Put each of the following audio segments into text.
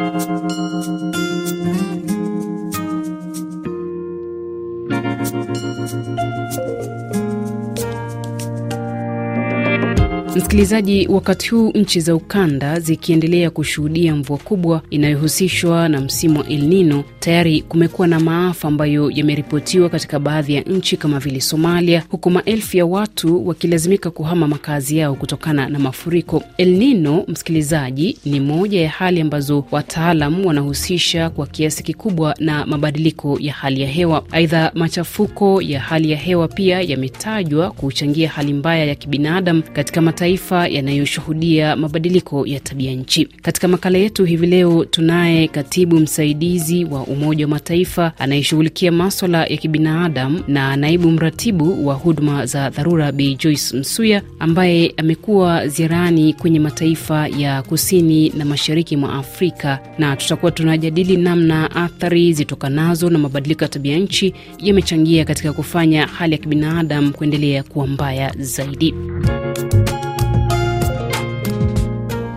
Thank you. Msikilizaji, wakati huu nchi za ukanda zikiendelea kushuhudia mvua kubwa inayohusishwa na msimu wa El Nino, tayari kumekuwa na maafa ambayo yameripotiwa katika baadhi ya nchi kama vile Somalia, huku maelfu ya watu wakilazimika kuhama makazi yao kutokana na mafuriko. El Nino, msikilizaji, ni moja ya hali ambazo wataalam wanahusisha kwa kiasi kikubwa na mabadiliko ya hali ya hewa. Aidha, machafuko ya hali ya hewa pia yametajwa kuchangia hali mbaya ya kibinadamu katika mataifa yanayoshuhudia mabadiliko ya tabia nchi. Katika makala yetu hivi leo tunaye katibu msaidizi wa Umoja wa Mataifa anayeshughulikia maswala ya kibinadamu na naibu mratibu wa huduma za dharura Bi Joyce Msuya ambaye amekuwa ziarani kwenye mataifa ya kusini na mashariki mwa Afrika, na tutakuwa tunajadili namna athari zitokanazo na mabadiliko ya tabia nchi yamechangia katika kufanya hali ya kibinadamu kuendelea kuwa mbaya zaidi.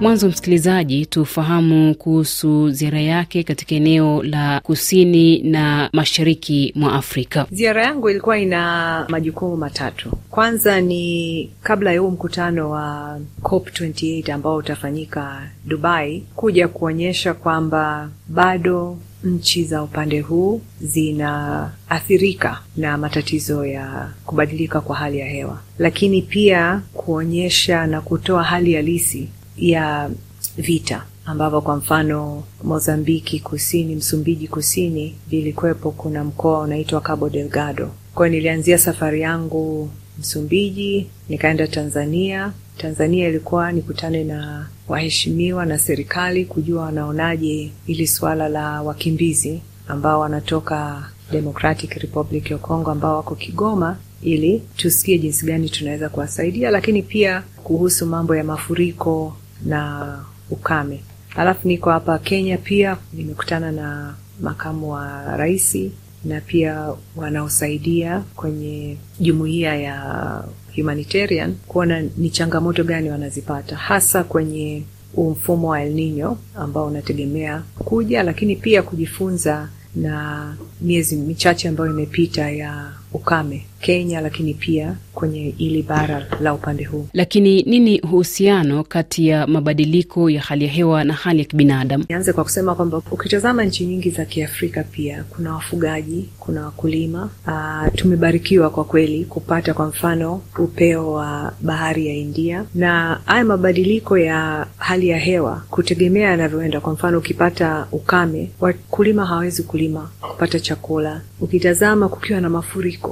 Mwanzo msikilizaji, tufahamu kuhusu ziara yake katika eneo la kusini na mashariki mwa Afrika. Ziara yangu ilikuwa ina majukumu matatu. Kwanza ni kabla ya huu mkutano wa COP28 ambao utafanyika Dubai, kuja kuonyesha kwamba bado nchi za upande huu zinaathirika na matatizo ya kubadilika kwa hali ya hewa, lakini pia kuonyesha na kutoa hali halisi ya vita ambavyo kwa mfano Mozambiki kusini, Msumbiji kusini vilikuwepo. Kuna mkoa unaitwa Cabo Delgado. Kwa hiyo nilianzia safari yangu Msumbiji, nikaenda Tanzania. Tanzania ilikuwa nikutane na waheshimiwa na serikali kujua wanaonaje ili suala la wakimbizi ambao wanatoka Democratic Republic ya Congo ambao wako Kigoma, ili tusikie jinsi gani tunaweza kuwasaidia, lakini pia kuhusu mambo ya mafuriko na ukame. Alafu niko hapa Kenya pia nimekutana na makamu wa rais na pia wanaosaidia kwenye jumuiya ya humanitarian kuona ni changamoto gani wanazipata hasa kwenye mfumo wa El Nino ambao unategemea kuja, lakini pia kujifunza na miezi michache ambayo imepita ya ukame Kenya, lakini pia kwenye ili bara la upande huu. Lakini nini uhusiano kati ya mabadiliko ya hali ya hewa na hali ya kibinadamu? Nianze kwa kusema kwamba ukitazama nchi nyingi za Kiafrika pia kuna wafugaji, kuna wakulima. Aa, tumebarikiwa kwa kweli kupata kwa mfano upeo wa bahari ya India, na haya mabadiliko ya hali ya hewa kutegemea yanavyoenda. Kwa mfano ukipata ukame, wakulima hawawezi kulima kupata chakula. Ukitazama kukiwa na mafuriko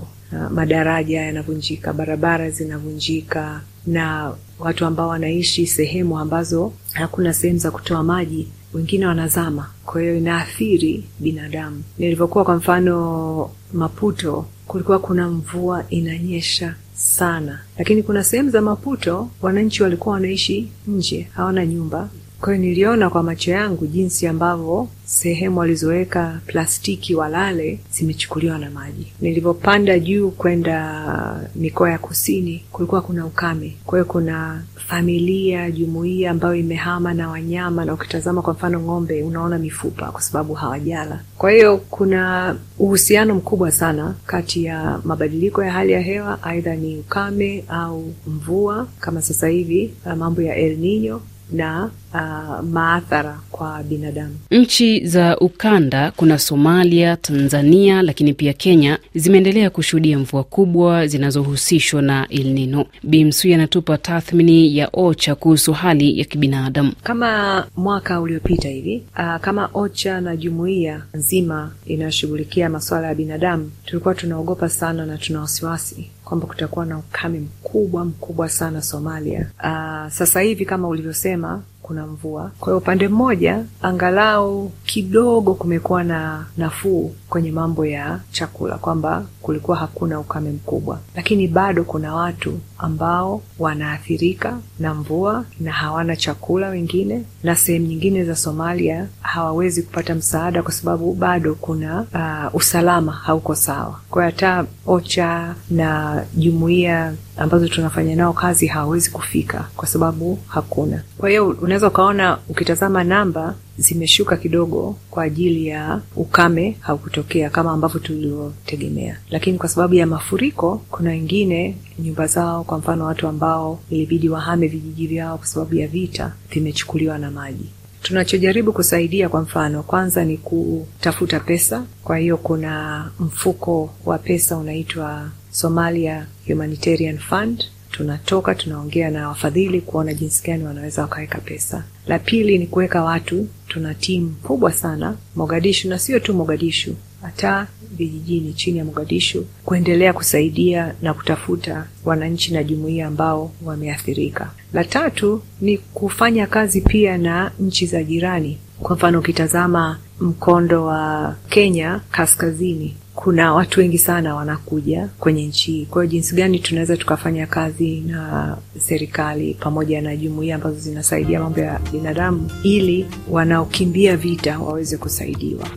madaraja yanavunjika, barabara zinavunjika, na watu ambao wanaishi sehemu ambazo hakuna sehemu za kutoa maji, wengine wanazama. Kwa hiyo inaathiri binadamu. Nilivyokuwa kwa mfano Maputo, kulikuwa kuna mvua inanyesha sana, lakini kuna sehemu za Maputo wananchi walikuwa wanaishi nje, hawana nyumba. Kwa hiyo niliona kwa macho yangu jinsi ambavyo sehemu walizoweka plastiki walale zimechukuliwa na maji. Nilivyopanda juu kwenda mikoa ya kusini, kulikuwa kuna ukame. Kwa hiyo kuna familia, jumuiya ambayo imehama na wanyama, na ukitazama kwa mfano ng'ombe, unaona mifupa kwa sababu hawajala. Kwa hiyo kuna uhusiano mkubwa sana kati ya mabadiliko ya hali ya hewa, aidha ni ukame au mvua, kama sasa hivi mambo ya El Nino na uh, maathara kwa binadamu. Nchi za ukanda kuna Somalia, Tanzania, lakini pia Kenya zimeendelea kushuhudia mvua kubwa zinazohusishwa na El Nino. Bi anatupa tathmini ya OCHA kuhusu hali ya kibinadamu. Kama mwaka uliopita hivi, uh, kama OCHA na jumuiya nzima inayoshughulikia masuala ya binadamu, tulikuwa tunaogopa sana na tuna wasiwasi kwamba kutakuwa na ukame mkubwa mkubwa sana Somalia. Uh, sasa hivi kama ulivyosema kuna mvua. Kwa hiyo upande mmoja angalau kidogo kumekuwa na nafuu kwenye mambo ya chakula, kwamba kulikuwa hakuna ukame mkubwa, lakini bado kuna watu ambao wanaathirika na mvua na hawana chakula wengine, na sehemu nyingine za Somalia hawawezi kupata msaada kwa sababu bado kuna uh, usalama hauko sawa. Kwa hiyo hata OCHA na jumuiya ambazo tunafanya nao kazi hawawezi kufika kwa sababu hakuna. Kwa hiyo unaweza unaweza ukaona ukitazama namba zimeshuka kidogo kwa ajili ya ukame haukutokea kama ambavyo tulivyotegemea, lakini kwa sababu ya mafuriko, kuna wengine nyumba zao, kwa mfano watu ambao ilibidi wahame vijiji vyao kwa sababu ya vita, vimechukuliwa na maji. Tunachojaribu kusaidia kwa mfano, kwanza ni kutafuta pesa. Kwa hiyo kuna mfuko wa pesa unaitwa Somalia Humanitarian Fund. Tunatoka tunaongea na wafadhili kuona jinsi gani wanaweza wakaweka pesa. La pili ni kuweka watu. Tuna timu kubwa sana Mogadishu, na sio tu Mogadishu, hata vijijini chini ya Mogadishu, kuendelea kusaidia na kutafuta wananchi na jumuiya ambao wameathirika. La tatu ni kufanya kazi pia na nchi za jirani. Kwa mfano, ukitazama mkondo wa Kenya kaskazini kuna watu wengi sana wanakuja kwenye nchi hii. Kwa hiyo jinsi gani tunaweza tukafanya kazi na serikali pamoja na jumuiya ambazo zinasaidia mambo ya binadamu ili wanaokimbia vita waweze kusaidiwa.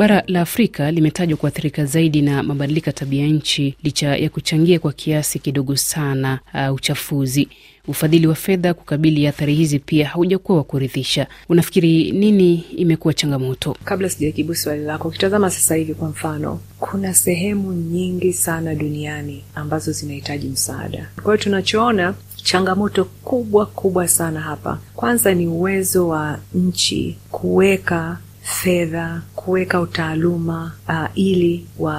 Bara la Afrika limetajwa kuathirika zaidi na mabadiliko ya tabia nchi licha ya kuchangia kwa kiasi kidogo sana uh, uchafuzi. Ufadhili wa fedha kukabili athari hizi pia haujakuwa wa kuridhisha. Unafikiri nini imekuwa changamoto? Kabla sijajibu swali lako, ukitazama sasa hivi kwa mfano, kuna sehemu nyingi sana duniani ambazo zinahitaji msaada. Kwa hiyo tunachoona changamoto kubwa kubwa sana hapa, kwanza ni uwezo wa nchi kuweka fedha kuweka utaaluma uh, ili wa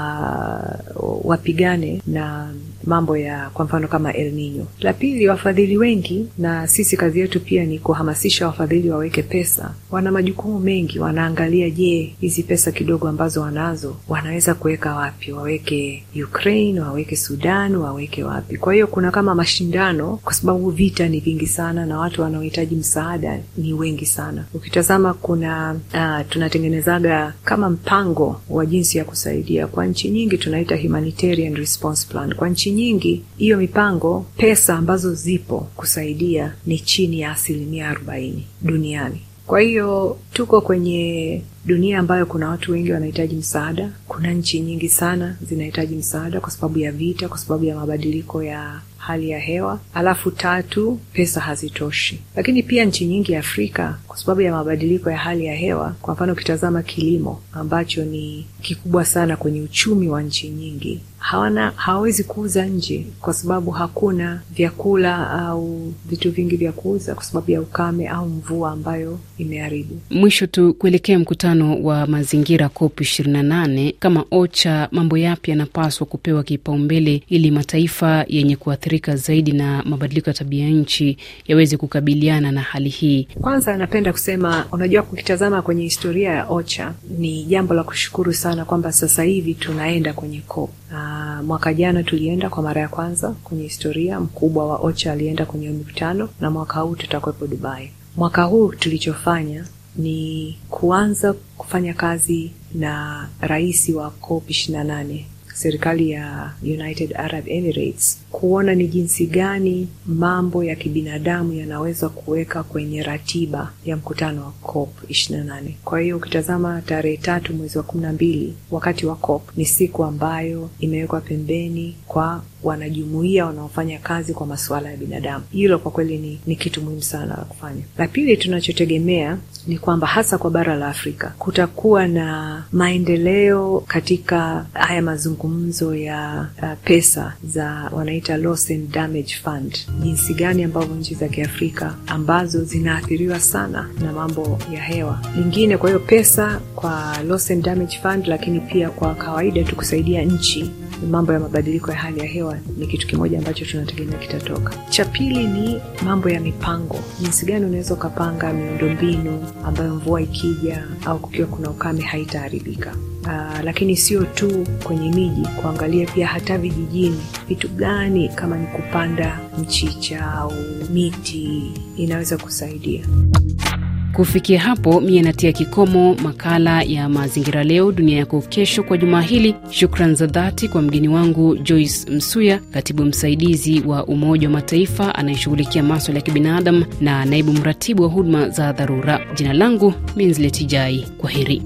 wapigane na mambo ya kwa mfano kama El Nino. La pili, wafadhili wengi, na sisi kazi yetu pia ni kuhamasisha wafadhili waweke pesa. Wana majukumu mengi, wanaangalia, je, hizi pesa kidogo ambazo wanazo wanaweza kuweka wapi? Waweke Ukraine, waweke Sudan, waweke wapi? Kwa hiyo kuna kama mashindano, kwa sababu vita ni vingi sana na watu wanaohitaji msaada ni wengi sana. Ukitazama kuna uh, tunatengenezaga kama mpango wa jinsi ya kusaidia kwa nchi nyingi, tunaita humanitarian response plan. Kwa nchi nyingi hiyo mipango, pesa ambazo zipo kusaidia ni chini ya asilimia arobaini duniani. Kwa hiyo tuko kwenye dunia ambayo kuna watu wengi wanahitaji msaada. Kuna nchi nyingi sana zinahitaji msaada kwa sababu ya vita, kwa sababu ya mabadiliko ya hali ya hewa. Alafu tatu, pesa hazitoshi. Lakini pia nchi nyingi Afrika kwa sababu ya mabadiliko ya hali ya hewa, kwa mfano ukitazama kilimo ambacho ni kikubwa sana kwenye uchumi wa nchi nyingi, hawana hawawezi kuuza nje kwa sababu hakuna vyakula au vitu vingi vya kuuza kwa sababu ya ukame au mvua ambayo imeharibu. Mwisho tu kuelekea mkutano wa mazingira COP 28, kama OCHA, mambo yapi yanapaswa kupewa kipaumbele ili mataifa yenye kuathirika zaidi na mabadiliko ya tabia nchi yaweze kukabiliana na hali hii? Kwanza napenda kusema, unajua, kukitazama kwenye historia ya OCHA ni jambo la kushukuru sana kwamba sasa hivi tunaenda kwenye COP. Uh, mwaka jana tulienda kwa mara ya kwanza kwenye historia, mkubwa wa OCHA alienda kwenye mikutano, na mwaka huu tutakwepo Dubai. Mwaka huu tulichofanya ni kuanza kufanya kazi na rais wa COP 28 serikali ya United Arab Emirates kuona ni jinsi gani mambo ya kibinadamu yanaweza kuweka kwenye ratiba ya mkutano wa COP 28. Kwa hiyo ukitazama tarehe tatu mwezi wa kumi na mbili wakati wa COP ni siku ambayo imewekwa pembeni kwa wanajumuiya wanaofanya kazi kwa masuala ya binadamu. Hilo kwa kweli ni, ni kitu muhimu sana la kufanya. La pili tunachotegemea ni kwamba hasa kwa bara la Afrika kutakuwa na maendeleo katika haya mazungumzo ya uh, pesa za wanaita loss and damage fund, jinsi gani ambavyo nchi za Kiafrika ambazo zinaathiriwa sana na mambo ya hewa lingine. Kwa hiyo pesa kwa loss and damage fund, lakini pia kwa kawaida tukusaidia nchi mambo ya mabadiliko ya hali ya hewa ni kitu kimoja ambacho tunategemea kitatoka. Cha pili ni mambo ya mipango, jinsi gani unaweza ukapanga miundombinu ambayo mvua ikija au kukiwa kuna ukame haitaharibika. Uh, lakini sio tu kwenye miji, kuangalia pia hata vijijini, vitu gani kama ni kupanda mchicha au miti inaweza kusaidia. Kufikia hapo mie natia kikomo makala ya mazingira leo dunia yako kesho kwa jumaa hili. Shukran za dhati kwa mgeni wangu Joyce Msuya, katibu msaidizi wa Umoja wa Mataifa anayeshughulikia maswala ya kibinadamu na naibu mratibu wa huduma za dharura. Jina langu Minzletijai, kwa heri.